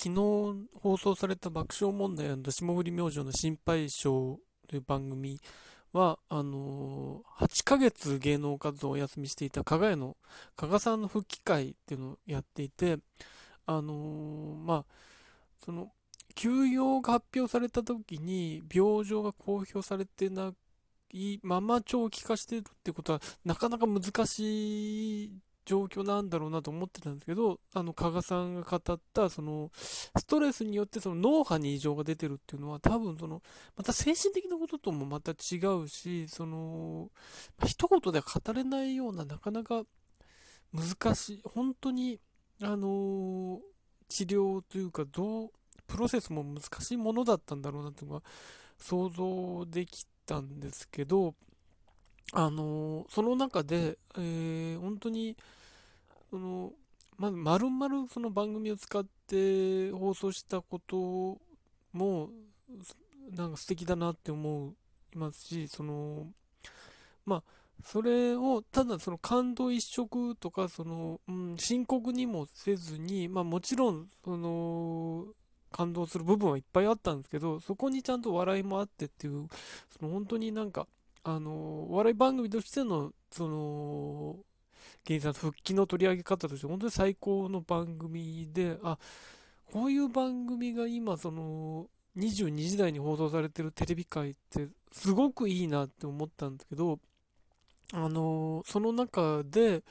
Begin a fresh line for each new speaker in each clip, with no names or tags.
昨日放送された爆笑問題霜降り明星の心配性という番組は、あのー、8ヶ月芸能活動をお休みしていた加賀屋の加賀さんの復帰会っていうのをやっていて、あのー、まあ、その、休養が発表された時に病状が公表されてないまま長期化してるってことはなかなか難しい状況なんだろうなと思ってたんですけど、あの、加賀さんが語った、その、ストレスによってその脳波に異常が出てるっていうのは、多分その、また精神的なことともまた違うし、その、一言では語れないような、なかなか難しい、本当に、あの治療というか、どう、プロセスも難しいものだったんだろうなというのが想像できたんですけど、あのその中で、えー、本当に、その、まず、まるまるその番組を使って放送したことも、なんか素敵だなって思いますし、その、まあ、それを、ただその感動一色とか、その、うん、深刻にもせずに、まあもちろん、その、感動する部分はいっぱいあったんですけど、そこにちゃんと笑いもあってっていう、その本当になんか、あの、笑い番組としての、その、芸人さん復帰の取り上げ方として本当に最高の番組で、あ、こういう番組が今その22時台に放送されてるテレビ界ってすごくいいなって思ったんですけど、あのその中で、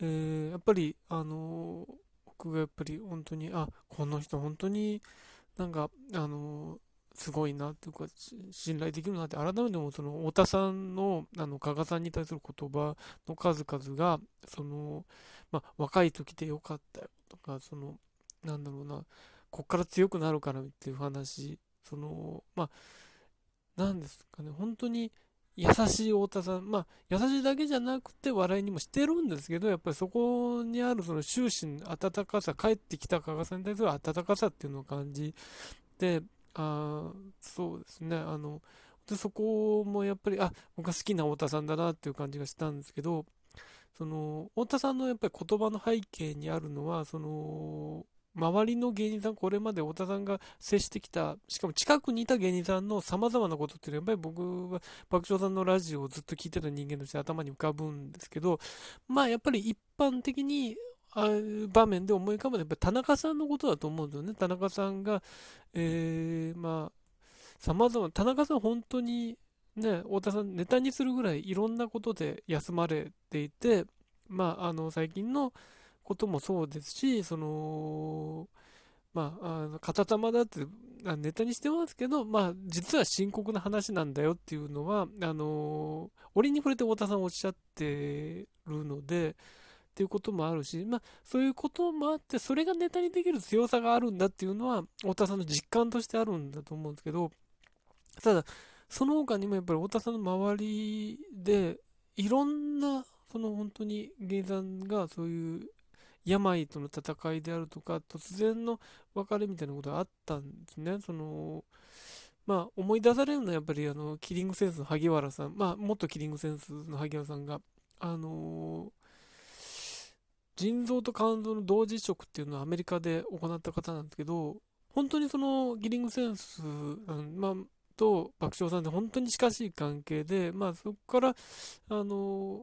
えー、やっぱり、あの僕がやっぱり本当に、あ、この人本当になんか、あのすごいなっていうか、信頼できるなって、改めてもその太田さんの、あの、加賀さんに対する言葉の数々が、その、まあ、若い時でよかったよとか、その、なんだろうな、こっから強くなるからっていう話、その、まあ、なんですかね、本当に優しい太田さん、まあ、優しいだけじゃなくて笑いにもしてるんですけど、やっぱりそこにあるその終始温かさ、帰ってきた加賀さんに対する温かさっていうのを感じて、あそうですね。あの、そこもやっぱり、あ、僕が好きな太田さんだなっていう感じがしたんですけど、その、太田さんのやっぱり言葉の背景にあるのは、その、周りの芸人さん、これまで太田さんが接してきた、しかも近くにいた芸人さんの様々なことっていうのは、やっぱり僕は爆笑さんのラジオをずっと聞いてた人間として頭に浮かぶんですけど、まあやっぱり一般的に場面で思い浮かぶのはやっぱり田中さんのことだと思うんですよね。田中さんが、えー、まあ、様々、田中さん本当にね、太田さんネタにするぐらいいろんなことで休まれていて、まあ、あの、最近のこともそうですし、その、まあ、あの、片玉だってネタにしてますけど、まあ、実は深刻な話なんだよっていうのは、あの、折に触れて太田さんおっしゃってるので、っていうこともあるし、まあ、そういうこともあって、それがネタにできる強さがあるんだっていうのは、太田さんの実感としてあるんだと思うんですけど、ただ、その他にもやっぱり太田さんの周りで、いろんな、その本当に芸人がそういう病との戦いであるとか、突然の別れみたいなことがあったんですね。その、まあ、思い出されるのはやっぱりあの、キリングセンスの萩原さん、まあ、元キリングセンスの萩原さんが、あの腎臓と肝臓の同時移植っていうのはアメリカで行った方なんですけど、本当にそのギリングセンス、まあ、と爆笑さんって本当に近しい関係で、まあそこから、あの、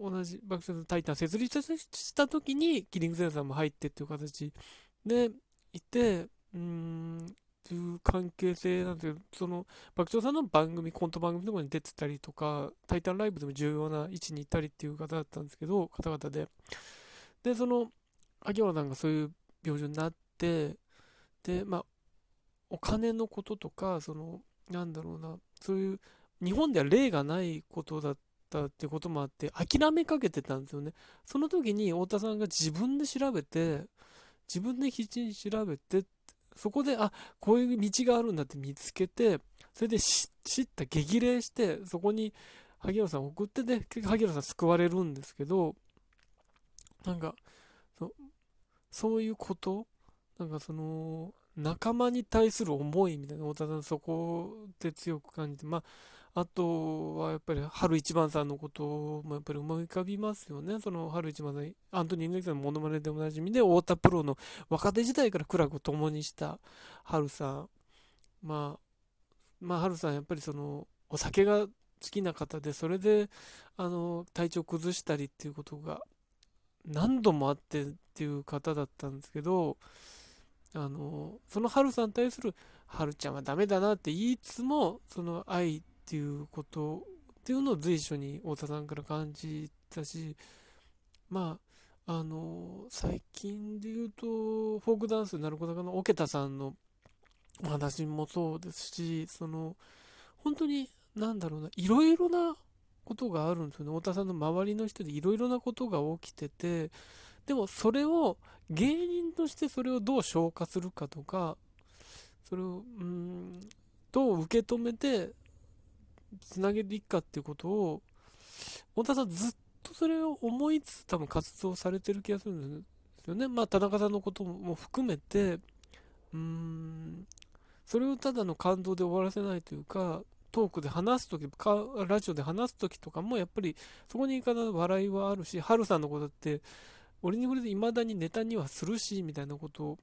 同じ爆笑さんのタイタン設立した時にギリングセンスさんも入ってっていう形でいて、うーん、という関係性なんですけど、その爆笑さんの番組、コント番組とかに出てたりとか、タイタンライブでも重要な位置にいたりっていう方だったんですけど、方々で。で、その、秋原さんがそういう病状になって、で、まあ、お金のこととか、その、なんだろうな、そういう、日本では例がないことだったってこともあって、諦めかけてたんですよね。その時に太田さんが自分で調べて、自分で必死に調べて、そこで、あ、こういう道があるんだって見つけて、それで知った激励して、そこに萩原さん送ってね、萩原さん救われるんですけど、なんか、そそういうこと？なんかその、仲間に対する思いみたいな、太田さんそこで強く感じて、まあ、あとはやっぱり春一番さんのこともやっぱり思い浮かびますよね。その春一番さん、アントニー猪木さんのモノマネでおなじみで、太田プロの若手時代から苦楽を共にした春さん。まあ、まあ、春さんやっぱりその、お酒が好きな方で、それで、あの、体調崩したりっていうことが何度もあってっていう方だったんですけど、あの、その春さんに対する、春ちゃんはダメだなって言いつも、その愛っていうことっていうのを随所に太田さんから感じたし、まあ、あの、最近で言うと、フォークダンスになることかな、桶田さんのお話もそうですし、その、本当に、なんだろうな、いろいろなことがあるんですよね。太田さんの周りの人でいろいろなことが起きてて、でもそれを芸人としてそれをどう消化するかとか、それを、うん、どう受け止めてつなげていくかっていうことを、太田さんずっとそれを思いつつ多分活動されてる気がするんですよね。まあ田中さんのことも含めて、うん、それをただの感動で終わらせないというか、トークで話すとき、ラジオで話すときとかも、やっぱりそこに必ず笑いはあるし、ハルさんのことって、俺に触れて未だにネタにはするし、みたいなこと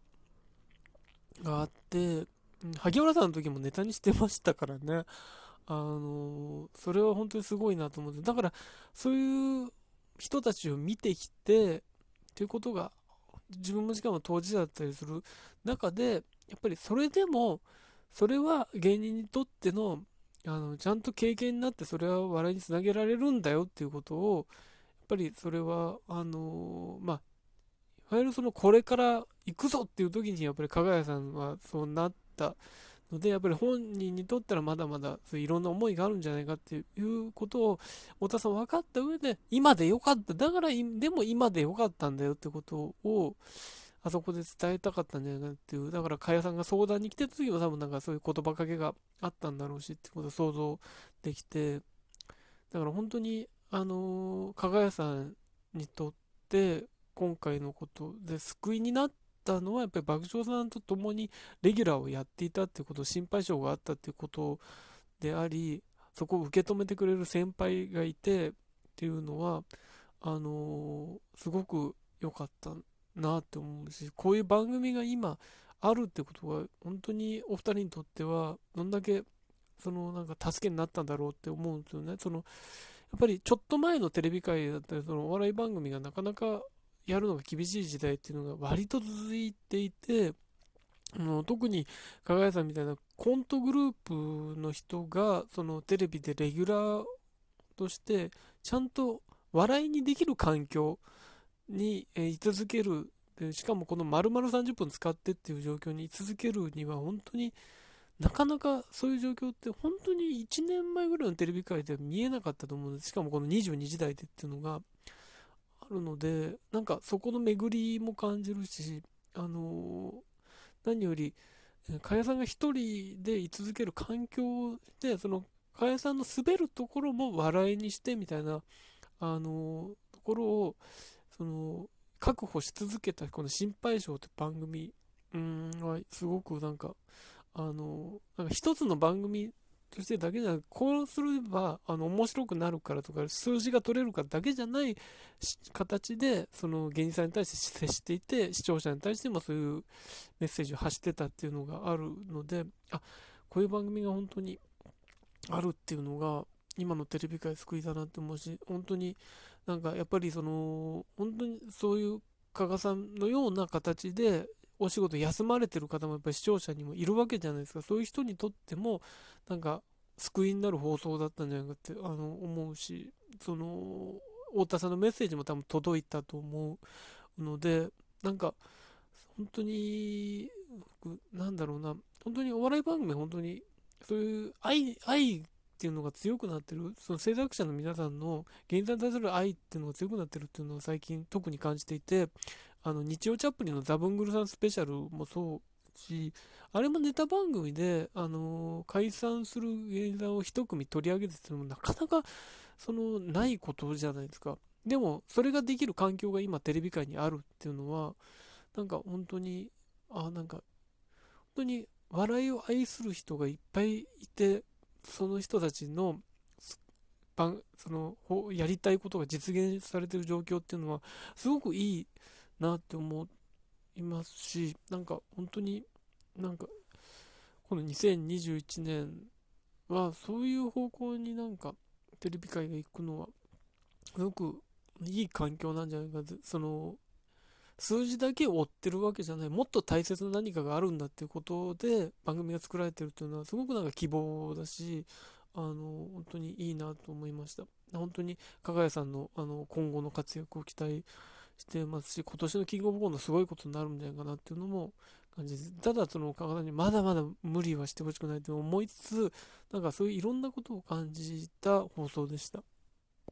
があって、萩原さんの時もネタにしてましたからね。あの、それは本当にすごいなと思って。だから、そういう人たちを見てきて、っていうことが、自分もしかも当事者だったりする中で、やっぱりそれでも、それは芸人にとってのあのちゃんと経験になってそれは笑いにつなげられるんだよっていうことをやっぱりそれはあのまあいわゆるそのこれから行くぞっていう時にやっぱり加賀谷さんはそうなったのでやっぱり本人にとったらまだまだそういろんな思いがあるんじゃないかっていうことを太田さん分かった上で今でよかった。だからでも今でよかったんだよってことをあそこで伝えたかったんじゃないかっていう、だから、かやさんが相談に来てた時も多分なんかそういう言葉かけがあったんだろうしってことを想像できて、だから本当に、あのー、かがやさんにとって、今回のことで救いになったのは、やっぱり爆笑さんと共にレギュラーをやっていたってこと、心配性があったっていうことであり、そこを受け止めてくれる先輩がいてっていうのは、あのー、すごく良かった。なって思うし、こういう番組が今あるってことは、本当にお二人にとっては、どんだけ、そのなんか助けになったんだろうって思うんですよね。その、やっぱりちょっと前のテレビ界だったり、そのお笑い番組がなかなかやるのが厳しい時代っていうのが割と続いていて、あの特に加賀谷さんみたいなコントグループの人がそのテレビでレギュラーとしてちゃんと笑いにできる環境に、居続けるで、しかもこの丸々30分使ってっていう状況に居続けるには本当になかなかそういう状況って本当に1年前ぐらいのテレビ界では見えなかったと思うんです。しかもこの22時代でっていうのがあるので、なんかそこの巡りも感じるし、あの、何より、かやさんが一人で居続ける環境で、その、かやさんの滑るところも笑いにしてみたいな、あの、ところを、その、確保し続けたこの心配性って番組、うん、はすごくなんか、あの、なんか一つの番組としてだけじゃなく、こうすれば、あの、面白くなるからとか、数字が取れるからだけじゃない形で、その芸人さんに対して接していて、視聴者に対してもそういうメッセージを発してたっていうのがあるので、あ、こういう番組が本当にあるっていうのが、今のテレビ界救いだなって思うし、本当になんかやっぱりその、本当にそういう加賀さんのような形で、お仕事休まれてる方もやっぱり視聴者にもいるわけじゃないですか。そういう人にとっても、なんか、救いになる放送だったんじゃないかってあの思うし、その、太田さんのメッセージも多分届いたと思うので、なんか、本当に、なんだろうな、本当にお笑い番組、本当に、そういう愛、愛っていうのが強くなってる、その制作者の皆さんの現在に対する愛っていうのが強くなってるっていうのを最近特に感じていて、あの、日曜チャップリンのザブングルさんスペシャルもそうし、あれもネタ番組で、あのー、解散する芸人を一組取り上げてていうのもなかなか、その、ないことじゃないですか。でも、それができる環境が今テレビ界にあるっていうのは、なんか本当に、あ、なんか、本当に笑いを愛する人がいっぱいいて、その人たちの、その、やりたいことが実現されてる状況っていうのは、すごくいいなって思いますし、なんか本当になんか、この2021年はそういう方向になんかテレビ界が行くのは、すごくいい環境なんじゃないかその、数字だけ追ってるわけじゃない、もっと大切な何かがあるんだっていうことで番組が作られてるっていうのはすごくなんか希望だし、あの、本当にいいなと思いました。本当に、加賀谷さんのあの今後の活躍を期待してますし、今年のキングオブコントすごいことになるんじゃないかなっていうのも感じです。ただ、その、加賀さんにまだまだ無理はしてほしくないと思いつつ、なんかそういういろんなことを感じた放送でした。